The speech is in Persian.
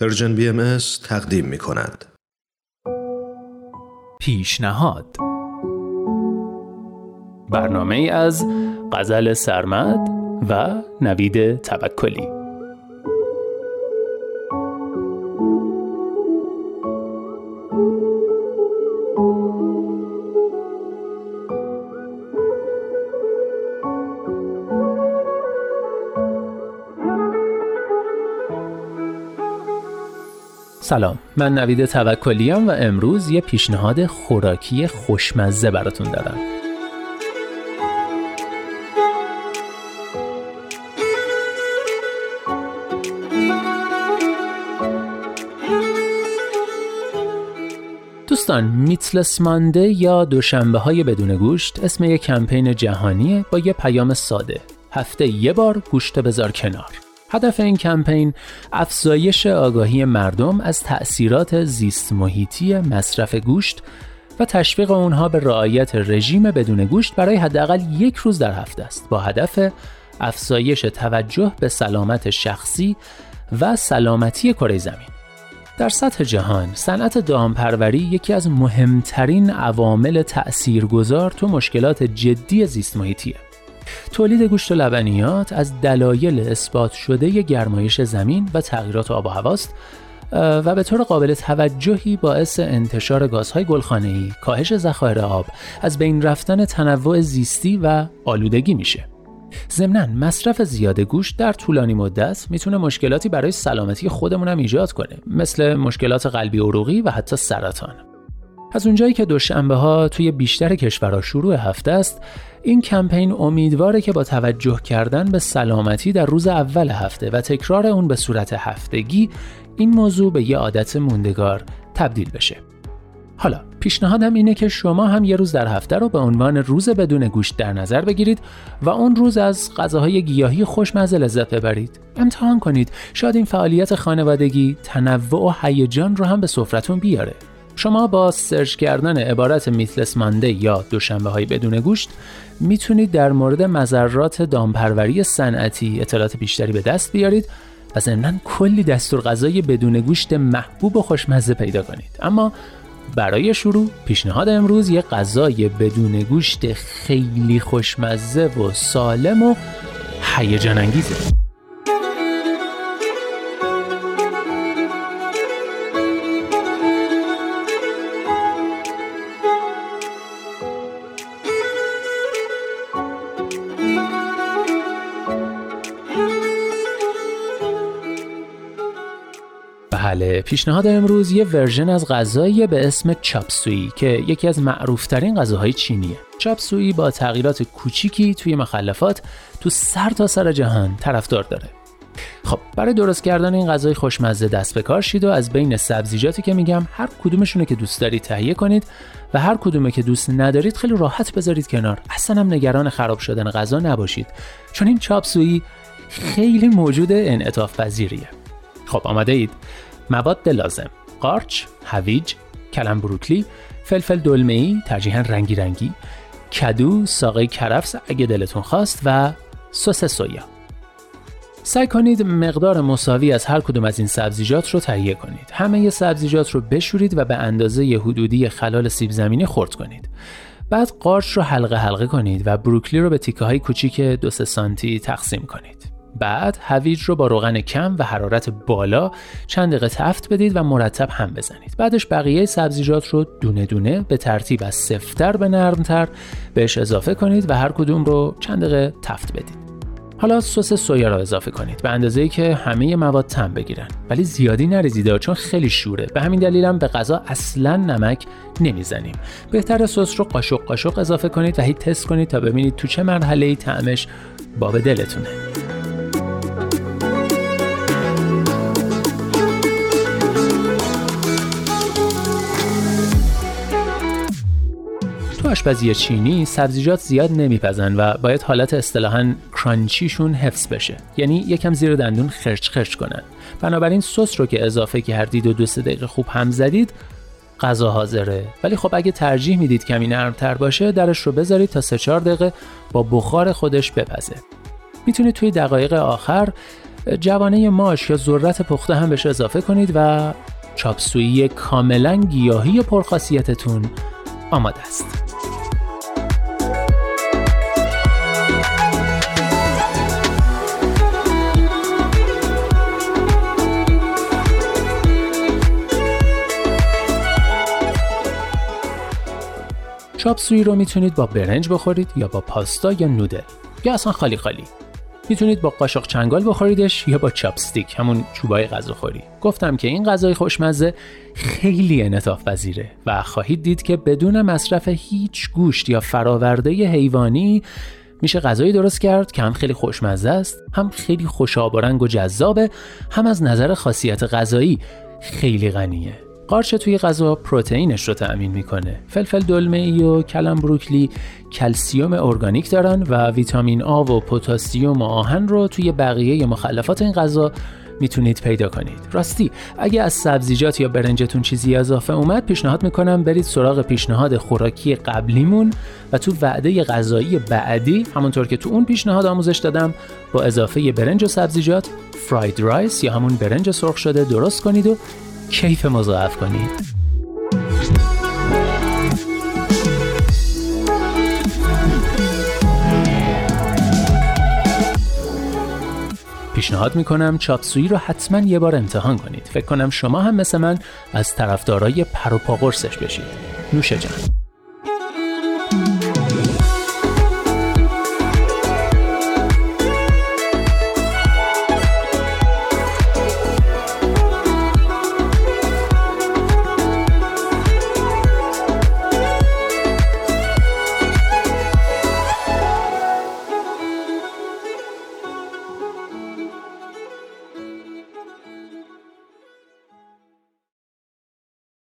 پرژن بی ام تقدیم می کند. پیشنهاد برنامه از غزل سرمد و نوید توکلی سلام. من نوید توکلیم و امروز یه پیشنهاد خوراکی خوشمزه براتون دارم. دوستان میتلس مانده یا دوشنبه های بدون گوشت اسم یک کمپین جهانیه با یه پیام ساده. هفته یه بار گوشت بذار کنار. هدف این کمپین افزایش آگاهی مردم از تأثیرات زیست محیطی مصرف گوشت و تشویق اونها به رعایت رژیم بدون گوشت برای حداقل یک روز در هفته است. با هدف افزایش توجه به سلامت شخصی و سلامتی کره زمین. در سطح جهان صنعت دامپروری یکی از مهمترین عوامل تأثیرگذار تو مشکلات جدی زیست محیطیه. تولید گوشت و لبنیات از دلایل اثبات شده گرمایش زمین و تغییرات آب و هواست و به طور قابل توجهی باعث انتشار گازهای گلخانه‌ای، کاهش ذخایر آب، از بین رفتن تنوع زیستی و آلودگی میشه. ضمنا مصرف زیاد گوشت در طولانی مدت می‌تونه مشکلاتی برای سلامتی خودمون هم ایجاد کنه مثل مشکلات قلبی عروقی و حتی سرطان. از اونجایی که دوشنبه ها توی بیشتر کشورها شروع هفته است این کمپین امیدواره که با توجه کردن به سلامتی در روز اول هفته و تکرار اون به صورت هفتگی این موضوع به یه عادت موندگار تبدیل بشه حالا پیشنهادم اینه که شما هم یه روز در هفته رو به عنوان روز بدون گوشت در نظر بگیرید و اون روز از غذاهای گیاهی خوشمزه لذت ببرید. امتحان کنید شاید این فعالیت خانوادگی تنوع و هیجان رو هم به سفرتون بیاره. شما با سرچ کردن عبارت میتلس مانده یا دوشنبه های بدون گوشت می‌تونید در مورد مذرات دامپروری صنعتی اطلاعات بیشتری به دست بیارید و ضمنا کلی دستور غذای بدون گوشت محبوب و خوشمزه پیدا کنید. اما برای شروع پیشنهاد امروز یه غذای بدون گوشت خیلی خوشمزه و سالم و هیجان انگیزه بله. پیشنهاد امروز یه ورژن از غذایی به اسم چاپسویی که یکی از معروفترین غذاهای چینیه. چاپسویی با تغییرات کوچیکی توی مخلفات تو سر تا سر جهان طرفدار داره. خب برای درست کردن این غذای خوشمزه دست به کار شید و از بین سبزیجاتی که میگم هر کدومشونه که دوست دارید تهیه کنید و هر کدومه که دوست ندارید خیلی راحت بذارید کنار. اصلا هم نگران خراب شدن غذا نباشید. چون این چاپسویی خیلی موجود انعطاف پذیریه خب آماده اید؟ مواد لازم قارچ، هویج، کلم بروکلی، فلفل دلمه‌ای ترجیحاً رنگی رنگی، کدو، ساقه کرفس اگه دلتون خواست و سس سویا. سعی کنید مقدار مساوی از هر کدوم از این سبزیجات رو تهیه کنید. همه سبزیجات رو بشورید و به اندازه حدودی خلال سیب زمینی خرد کنید. بعد قارچ رو حلقه حلقه کنید و بروکلی رو به تیکه های کوچیک 2 سانتی تقسیم کنید. بعد هویج رو با روغن کم و حرارت بالا چند دقیقه تفت بدید و مرتب هم بزنید. بعدش بقیه سبزیجات رو دونه دونه به ترتیب از سفتر به نرمتر بهش اضافه کنید و هر کدوم رو چند دقیقه تفت بدید. حالا سس سویا را اضافه کنید. به اندازه‌ای که همه مواد تم بگیرن. ولی زیادی نریزید چون خیلی شوره. به همین دلیلم به غذا اصلا نمک نمی‌زنیم. بهتر سس رو قاشق قاشق اضافه کنید و هی تست کنید تا ببینید تو چه مرحله طعمش باب دلتونه. آشپزی چینی سبزیجات زیاد نمیپزن و باید حالت اصطلاحا کرانچیشون حفظ بشه. یعنی یکم زیر دندون خرچ خرچ کنن. بنابراین سس رو که اضافه کردید و دو سه دقیقه خوب هم زدید غذا حاضره. ولی خب اگه ترجیح می‌دید کمی نرمتر باشه درش رو بذارید تا سه چهار دقیقه با بخار خودش بپزه. می‌تونید توی دقایق آخر جوانه ماش یا ذرت پخته هم بهش اضافه کنید و چاپسویی کاملا گیاهی پرخاصیتتون آماده است. چاپسوی رو می‌تونید با برنج بخورید یا با پاستا یا نودل. یا اصلا خالی خالی. می‌تونید با قاشق چنگال بخوریدش یا با چاپستیک همون چوبای غذاخوری گفتم که این غذای خوشمزه خیلی انعطاف پذیره و خواهید دید که بدون مصرف هیچ گوشت یا فراورده حیوانی میشه غذایی درست کرد که هم خیلی خوشمزه است هم خیلی خوشاب و رنگ و جذابه هم از نظر خاصیت غذایی خیلی غنیه. قارچ توی غذا پروتئینش رو تأمین می‌کنه. فلفل دلمه ای و کلم بروکلی کلسیوم ارگانیک دارن و ویتامین آ و پتاسیم و آهن رو توی بقیه مخلفات این غذا می‌تونید پیدا کنید راستی اگه از سبزیجات یا برنجتون چیزی اضافه اومد پیشنهاد می‌کنم برید سراغ پیشنهاد خوراکی قبلیمون و تو وعده غذایی بعدی همونطور که تو اون پیشنهاد آموزش دادم با اضافه برنج و سبزیجات فراید رایس یا همون برنج سرخ شده درست کنید و کیف مضاعف کنید پیشنهاد می‌کنم چاپسویی رو حتما یه بار امتحان کنید. فکر کنم شما هم مثل من از طرفدارای پر و بشید. نوش جان.